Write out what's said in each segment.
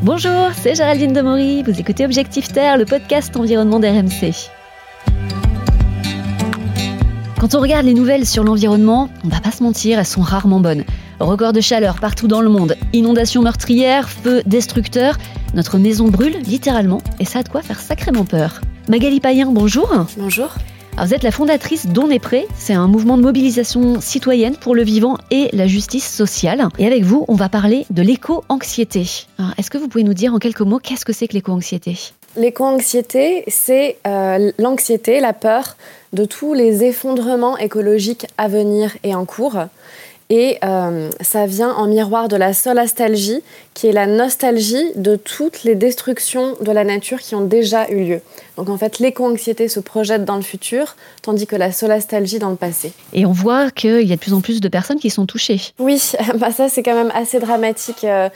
Bonjour, c'est Géraldine Demory. Vous écoutez Objectif Terre, le podcast environnement d'RMC. Quand on regarde les nouvelles sur l'environnement, on va pas se mentir, elles sont rarement bonnes. Record de chaleur partout dans le monde, inondations meurtrières, feux destructeurs, notre maison brûle littéralement et ça a de quoi faire sacrément peur. Magali Payen, bonjour. Bonjour vous êtes la fondatrice d'On est prêt. C'est un mouvement de mobilisation citoyenne pour le vivant et la justice sociale. Et avec vous, on va parler de l'éco-anxiété. Est-ce que vous pouvez nous dire en quelques mots qu'est-ce que c'est que l'éco-anxiété? L'éco-anxiété, c'est euh, l'anxiété, la peur de tous les effondrements écologiques à venir et en cours. Et euh, ça vient en miroir de la solastalgie, qui est la nostalgie de toutes les destructions de la nature qui ont déjà eu lieu. Donc en fait, l'éco-anxiété se projette dans le futur, tandis que la solastalgie dans le passé. Et on voit qu'il y a de plus en plus de personnes qui sont touchées. Oui, bah ça c'est quand même assez dramatique euh,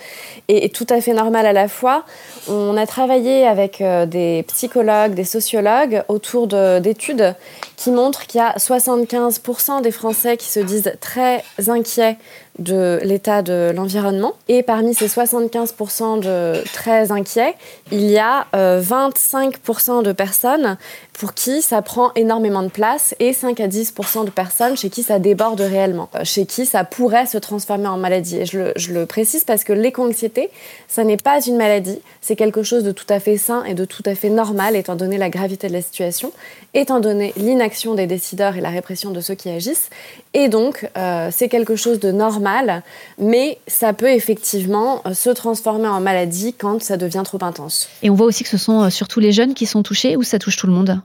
et, tout à fait normal à la fois. On a travaillé avec euh, des psychologues, des sociologues autour d'études qui montrent qu'il y a 75% des Français qui se disent très inquiets Say. De l'état de l'environnement. Et parmi ces 75% de très inquiets, il y a 25% euh, de personnes pour qui ça prend énormément de place et 5 à 10% de personnes chez qui ça déborde réellement, euh, chez qui ça pourrait se transformer en maladie. Et je le, je le précise parce que l'éco-anxiété, ça n'est pas une maladie, c'est quelque chose de tout à fait sain et de tout à fait normal étant donné la gravité de la situation, étant donné l'inaction des décideurs et la répression de ceux qui agissent. Et donc, euh, c'est quelque chose de normal, mais ça peut effectivement euh, se transformer en maladie quand ça devient trop intense. Et on voit aussi que ce sont surtout les jeunes qui sont touchés ou ça touche tout le monde?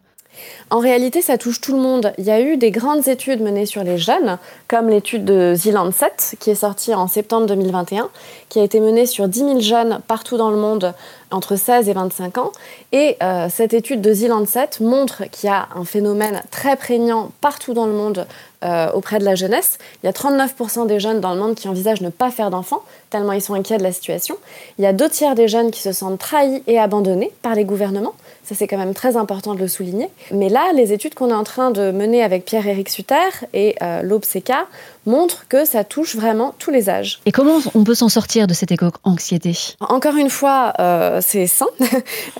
En réalité, ça touche tout le monde. Il y a eu des grandes études menées sur les jeunes, comme l'étude de The Lancet, qui est sortie en septembre 2021, qui a été menée sur 10 000 jeunes partout dans le monde entre 16 et 25 ans. Et euh, cette étude de Lancet montre qu'il y a un phénomène très prégnant partout dans le monde euh, auprès de la jeunesse. Il y a 39% des jeunes dans le monde qui envisagent ne pas faire d'enfants, tellement ils sont inquiets de la situation. Il y a deux tiers des jeunes qui se sentent trahis et abandonnés par les gouvernements. Ça, c'est quand même très important de le souligner. Mais là, les études qu'on est en train de mener avec Pierre-Éric Sutter et euh, l'OBSECA montrent que ça touche vraiment tous les âges. Et comment on peut s'en sortir de cette éco-anxiété? Encore une fois, euh, c'est sain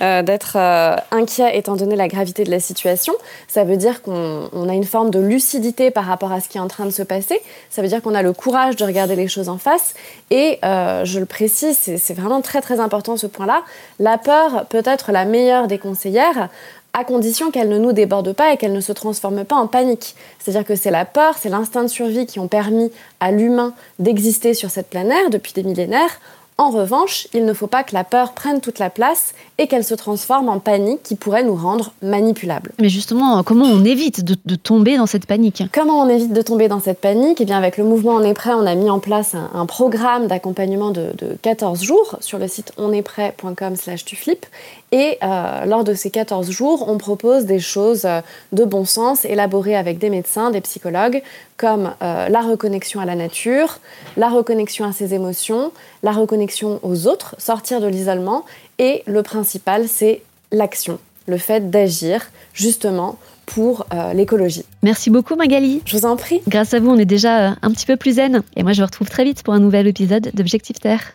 d'être inquiet étant donné la gravité de la situation. Ça veut dire qu'on a une forme de lucidité par rapport à ce qui est en train de se passer. Ça veut dire qu'on a le courage de regarder les choses en face. Et euh, je le précise, c'est vraiment très très important ce point-là. La peur peut être la meilleure des conseillères à condition qu'elle ne nous déborde pas et qu'elle ne se transforme pas en panique. C'est-à-dire que c'est la peur, c'est l'instinct de survie qui ont permis à l'humain d'exister sur cette planète depuis des millénaires. En revanche, il ne faut pas que la peur prenne toute la place et qu'elle se transforme en panique qui pourrait nous rendre manipulables. Mais justement, comment on évite de, tomber dans cette panique Comment on évite de tomber dans cette panique? Eh bien, avec le mouvement On est prêt, on a mis en place un, programme d'accompagnement de, 14 jours sur le site onestprêt.com slash tuflip. Et euh, lors de ces 14 jours, on propose des choses euh, de bon sens élaborées avec des médecins, des psychologues, comme euh, la reconnexion à la nature, la reconnexion à ses émotions, la reconnexion aux autres, sortir de l'isolement. Et le principal, c'est l'action, le fait d'agir justement pour euh, l'écologie. Merci beaucoup Magali. Je vous en prie. Grâce à vous, on est déjà euh, un petit peu plus zen. Et moi, je vous retrouve très vite pour un nouvel épisode d'Objectif Terre.